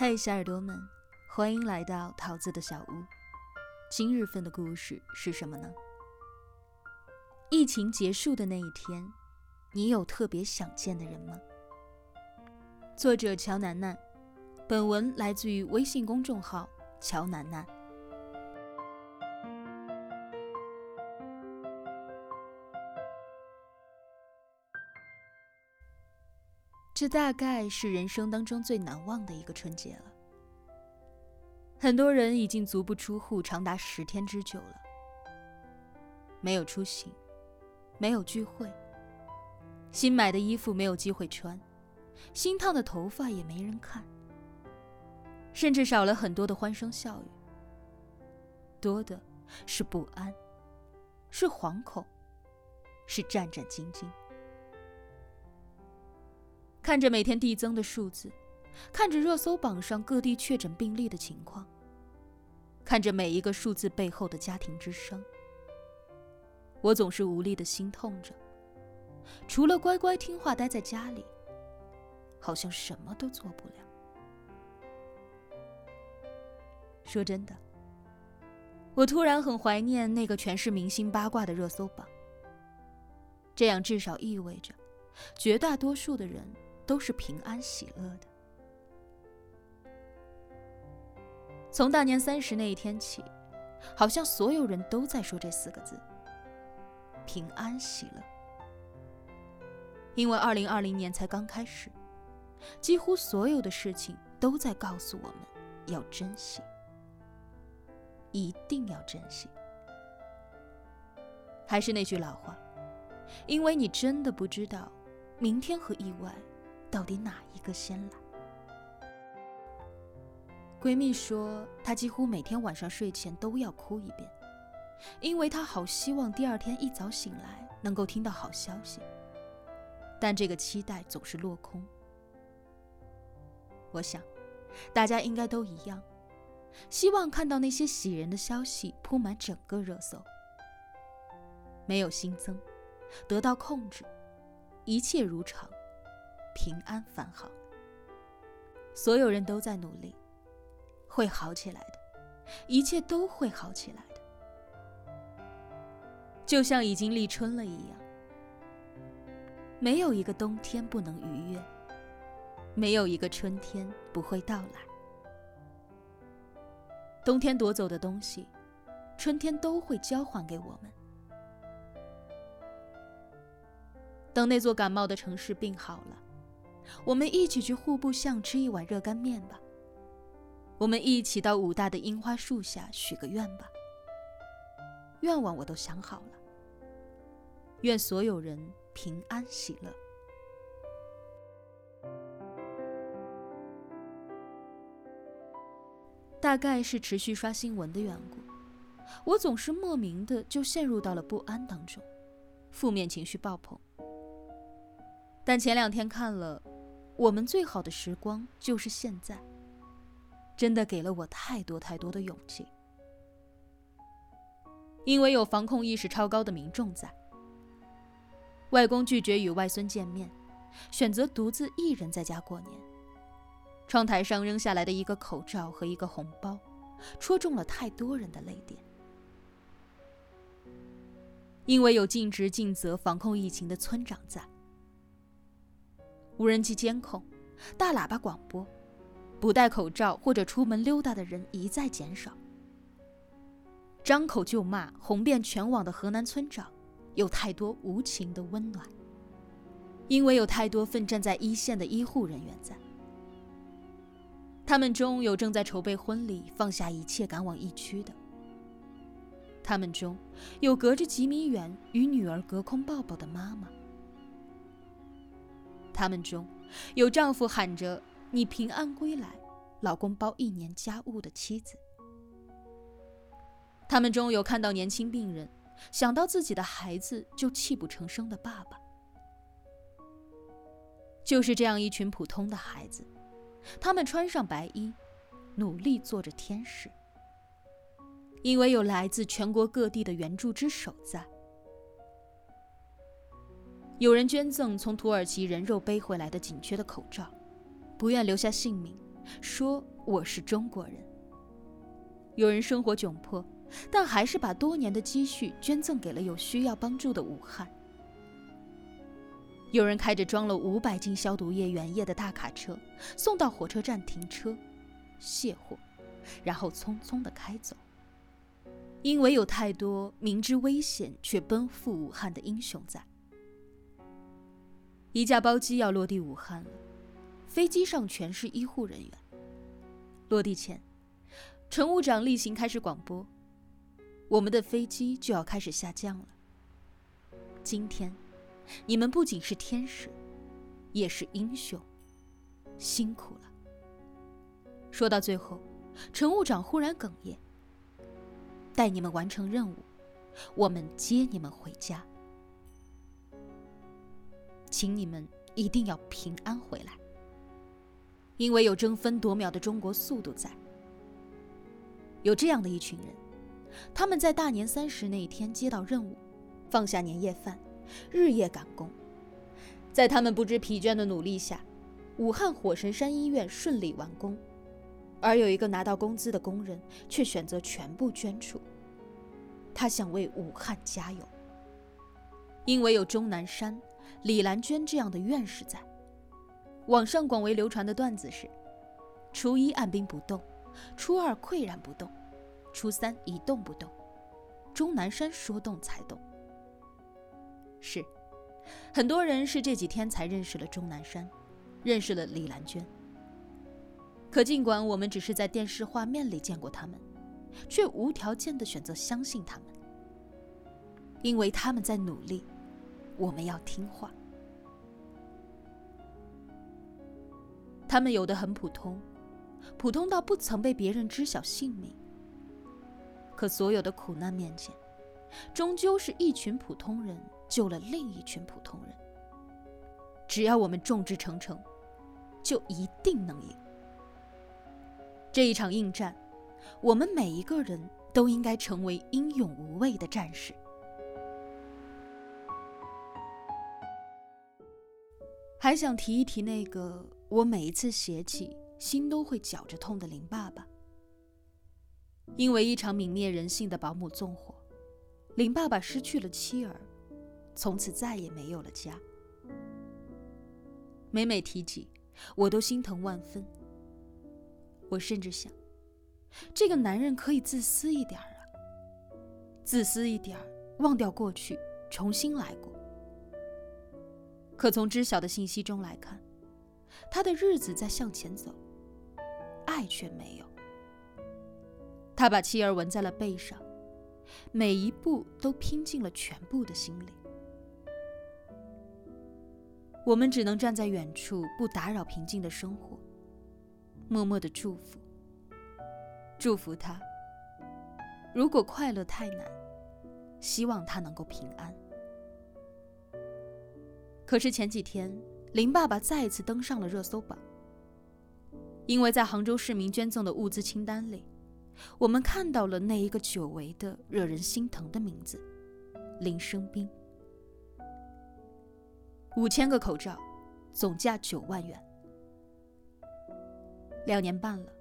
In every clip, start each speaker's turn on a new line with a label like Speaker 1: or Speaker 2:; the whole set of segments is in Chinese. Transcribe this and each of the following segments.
Speaker 1: 嗨，小耳朵们，欢迎来到桃子的小屋。今日份的故事是什么呢？疫情结束的那一天，你有特别想见的人吗？作者乔楠楠，本文来自于微信公众号乔楠楠。这大概是人生当中最难忘的一个春节了。很多人已经足不出户长达十天之久了，没有出行，没有聚会，新买的衣服没有机会穿，新烫的头发也没人看，甚至少了很多的欢声笑语，多的是不安，是惶恐，是战战兢兢。看着每天递增的数字，看着热搜榜上各地确诊病例的情况，看着每一个数字背后的家庭之声，我总是无力的心痛着。除了乖乖听话待在家里，好像什么都做不了。说真的，我突然很怀念那个全是明星八卦的热搜榜。这样至少意味着，绝大多数的人。都是平安喜乐的。从大年三十那一天起，好像所有人都在说这四个字：平安喜乐。因为二零二零年才刚开始，几乎所有的事情都在告诉我们要珍惜，一定要珍惜。还是那句老话，因为你真的不知道明天和意外。到底哪一个先来？闺蜜说，她几乎每天晚上睡前都要哭一遍，因为她好希望第二天一早醒来能够听到好消息，但这个期待总是落空。我想，大家应该都一样，希望看到那些喜人的消息铺满整个热搜，没有新增，得到控制，一切如常。平安返好，所有人都在努力，会好起来的，一切都会好起来的，就像已经立春了一样。没有一个冬天不能逾越，没有一个春天不会到来。冬天夺走的东西，春天都会交还给我们。等那座感冒的城市病好了。我们一起去户部巷吃一碗热干面吧。我们一起到武大的樱花树下许个愿吧。愿望我都想好了。愿所有人平安喜乐。大概是持续刷新闻的缘故，我总是莫名的就陷入到了不安当中，负面情绪爆棚。但前两天看了。我们最好的时光就是现在，真的给了我太多太多的勇气。因为有防控意识超高的民众在，外公拒绝与外孙见面，选择独自一人在家过年。窗台上扔下来的一个口罩和一个红包，戳中了太多人的泪点。因为有尽职尽责防控疫情的村长在。无人机监控，大喇叭广播，不戴口罩或者出门溜达的人一再减少。张口就骂，红遍全网的河南村长，有太多无情的温暖。因为有太多奋战在一线的医护人员在，他们中有正在筹备婚礼、放下一切赶往疫区的，他们中有隔着几米远与女儿隔空抱抱的妈妈。他们中有丈夫喊着“你平安归来”，老公包一年家务的妻子；他们中有看到年轻病人，想到自己的孩子就泣不成声的爸爸。就是这样一群普通的孩子，他们穿上白衣，努力做着天使，因为有来自全国各地的援助之手在。有人捐赠从土耳其人肉背回来的紧缺的口罩，不愿留下姓名，说我是中国人。有人生活窘迫，但还是把多年的积蓄捐赠给了有需要帮助的武汉。有人开着装了五百斤消毒液原液的大卡车，送到火车站停车，卸货，然后匆匆的开走。因为有太多明知危险却奔赴武汉的英雄在。一架包机要落地武汉了，飞机上全是医护人员。落地前，乘务长例行开始广播：“我们的飞机就要开始下降了。今天，你们不仅是天使，也是英雄，辛苦了。”说到最后，乘务长忽然哽咽：“带你们完成任务，我们接你们回家。”请你们一定要平安回来，因为有争分夺秒的中国速度在。有这样的一群人，他们在大年三十那一天接到任务，放下年夜饭，日夜赶工。在他们不知疲倦的努力下，武汉火神山医院顺利完工。而有一个拿到工资的工人，却选择全部捐出，他想为武汉加油，因为有钟南山。李兰娟这样的院士在。网上广为流传的段子是：初一按兵不动，初二岿然不动，初三一动不动，钟南山说动才动。是，很多人是这几天才认识了钟南山，认识了李兰娟。可尽管我们只是在电视画面里见过他们，却无条件的选择相信他们，因为他们在努力。我们要听话。他们有的很普通，普通到不曾被别人知晓姓名。可所有的苦难面前，终究是一群普通人救了另一群普通人。只要我们众志成城，就一定能赢。这一场硬战，我们每一个人都应该成为英勇无畏的战士。还想提一提那个我每一次写起心都会绞着痛的林爸爸。因为一场泯灭人性的保姆纵火，林爸爸失去了妻儿，从此再也没有了家。每每提起，我都心疼万分。我甚至想，这个男人可以自私一点儿啊，自私一点儿，忘掉过去，重新来过。可从知晓的信息中来看，他的日子在向前走，爱却没有。他把妻儿纹在了背上，每一步都拼尽了全部的心力。我们只能站在远处，不打扰平静的生活，默默的祝福，祝福他。如果快乐太难，希望他能够平安。可是前几天，林爸爸再一次登上了热搜榜，因为在杭州市民捐赠的物资清单里，我们看到了那一个久违的、惹人心疼的名字——林生斌。五千个口罩，总价九万元。两年半了，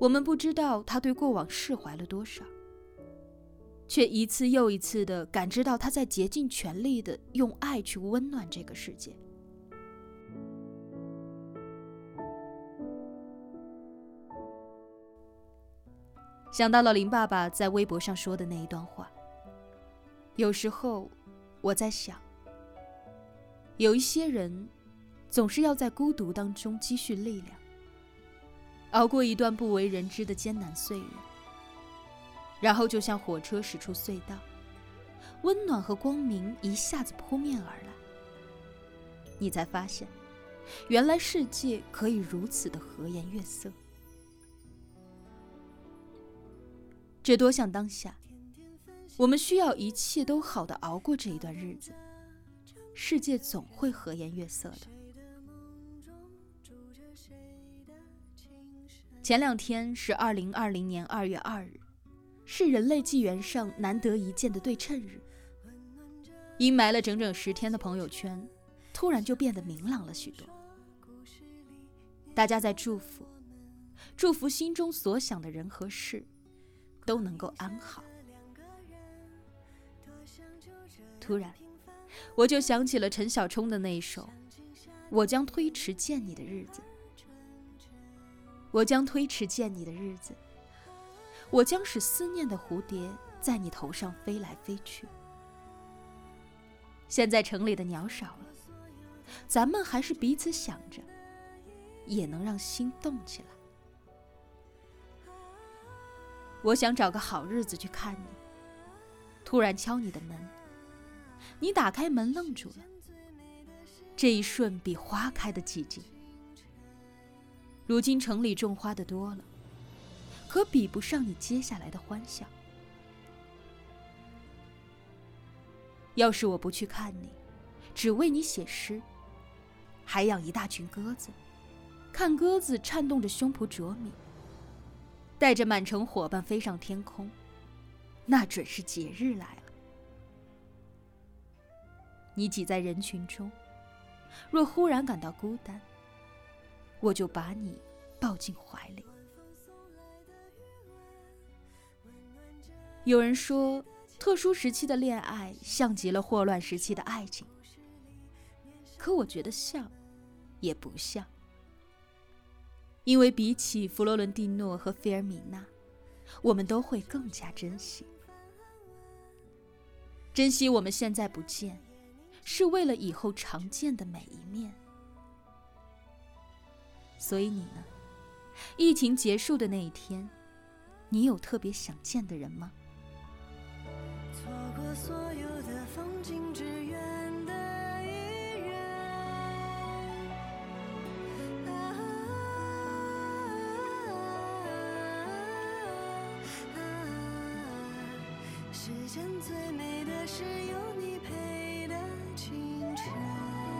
Speaker 1: 我们不知道他对过往释怀了多少。却一次又一次的感知到他在竭尽全力的用爱去温暖这个世界。想到了林爸爸在微博上说的那一段话。有时候，我在想，有一些人，总是要在孤独当中积蓄力量，熬过一段不为人知的艰难岁月。然后就像火车驶出隧道，温暖和光明一下子扑面而来。你才发现，原来世界可以如此的和颜悦色。这多像当下，我们需要一切都好的熬过这一段日子，世界总会和颜悦色的。前两天是二零二零年二月二日。是人类纪元上难得一见的对称日。阴霾了整整十天的朋友圈，突然就变得明朗了许多。
Speaker 2: 大家在祝福，祝福心中所想的人和事都能够安好。突然，我就想起了陈小春的那一首《我将推迟见你的日子》，我将推迟见你的日子，我将使思念的蝴蝶在你头上飞来飞去。现在城里的鸟少了，咱们还是彼此想着。也能让心动起来。我想找个好日子去看你，突然敲你的门，你打开门愣住了。这一瞬比花开的寂静。如今城里种花的多了，可比不上你接下来的欢笑。要是我不去看你，只为你写诗，还养一大群鸽子。看鸽子颤动着胸脯啄米，带着满城伙伴飞上天空，那准是节日来了。你挤在人群中，若忽然感到孤单，我就把你抱进怀里。有人说，特殊时期的恋爱像极了霍乱时期的爱情，可我觉得像，也不像。因为比起弗洛伦蒂诺和菲尔米娜，我们都会更加珍惜，珍惜我们现在不见，是为了以后常见的每一面。所以你呢？疫情结束的那一天，你有特别想见的人吗？所有的风景，只愿得一人。世间最美的是有你陪的清晨。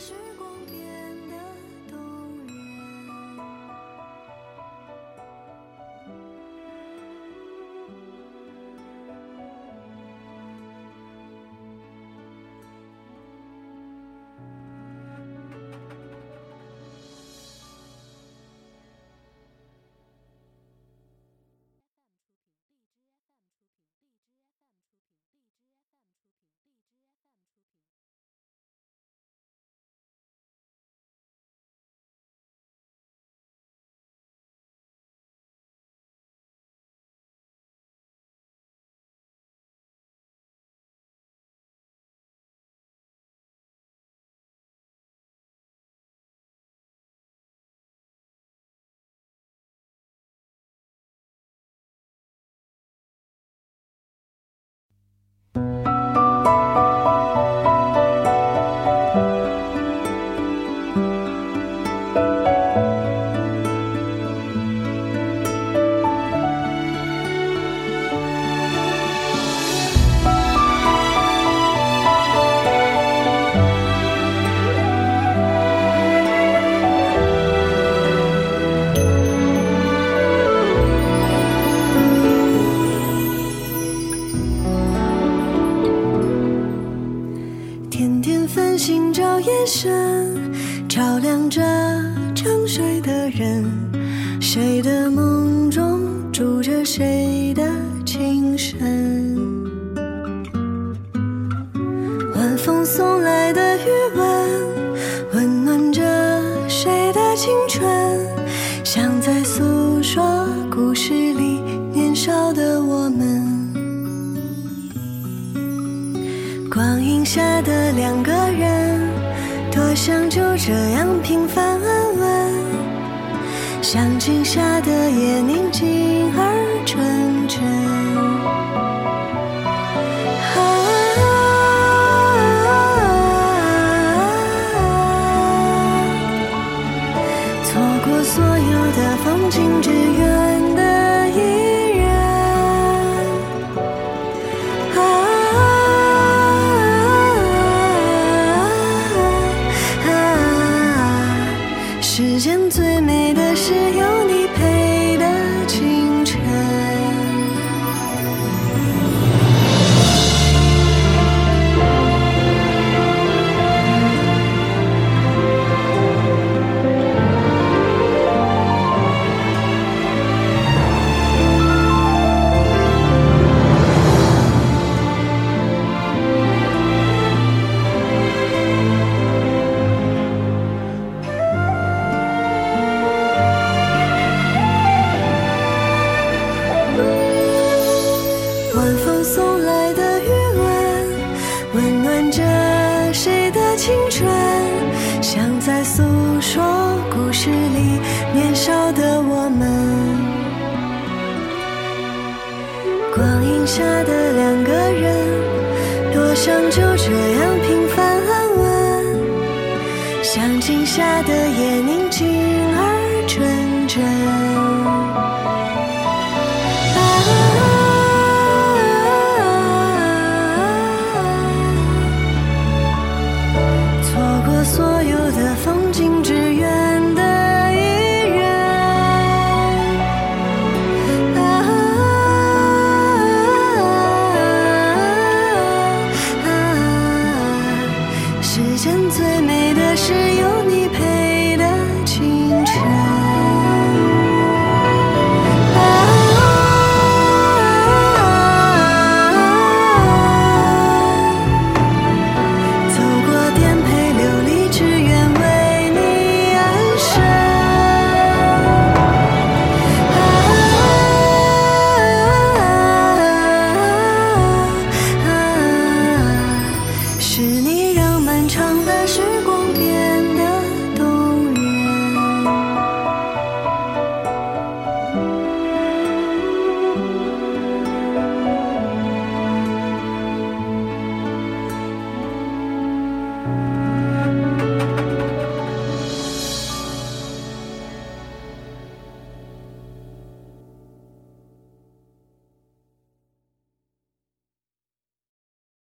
Speaker 2: 是 情深？晚风送来的余温，温暖着谁的青春？像在诉说故事里年少的我们。光影下的两个人。多想就这样平凡安稳，像静下的夜宁静而里年少的我们。光影下的两个人，多想就这样平凡安稳，像镜下的夜宁静而纯真。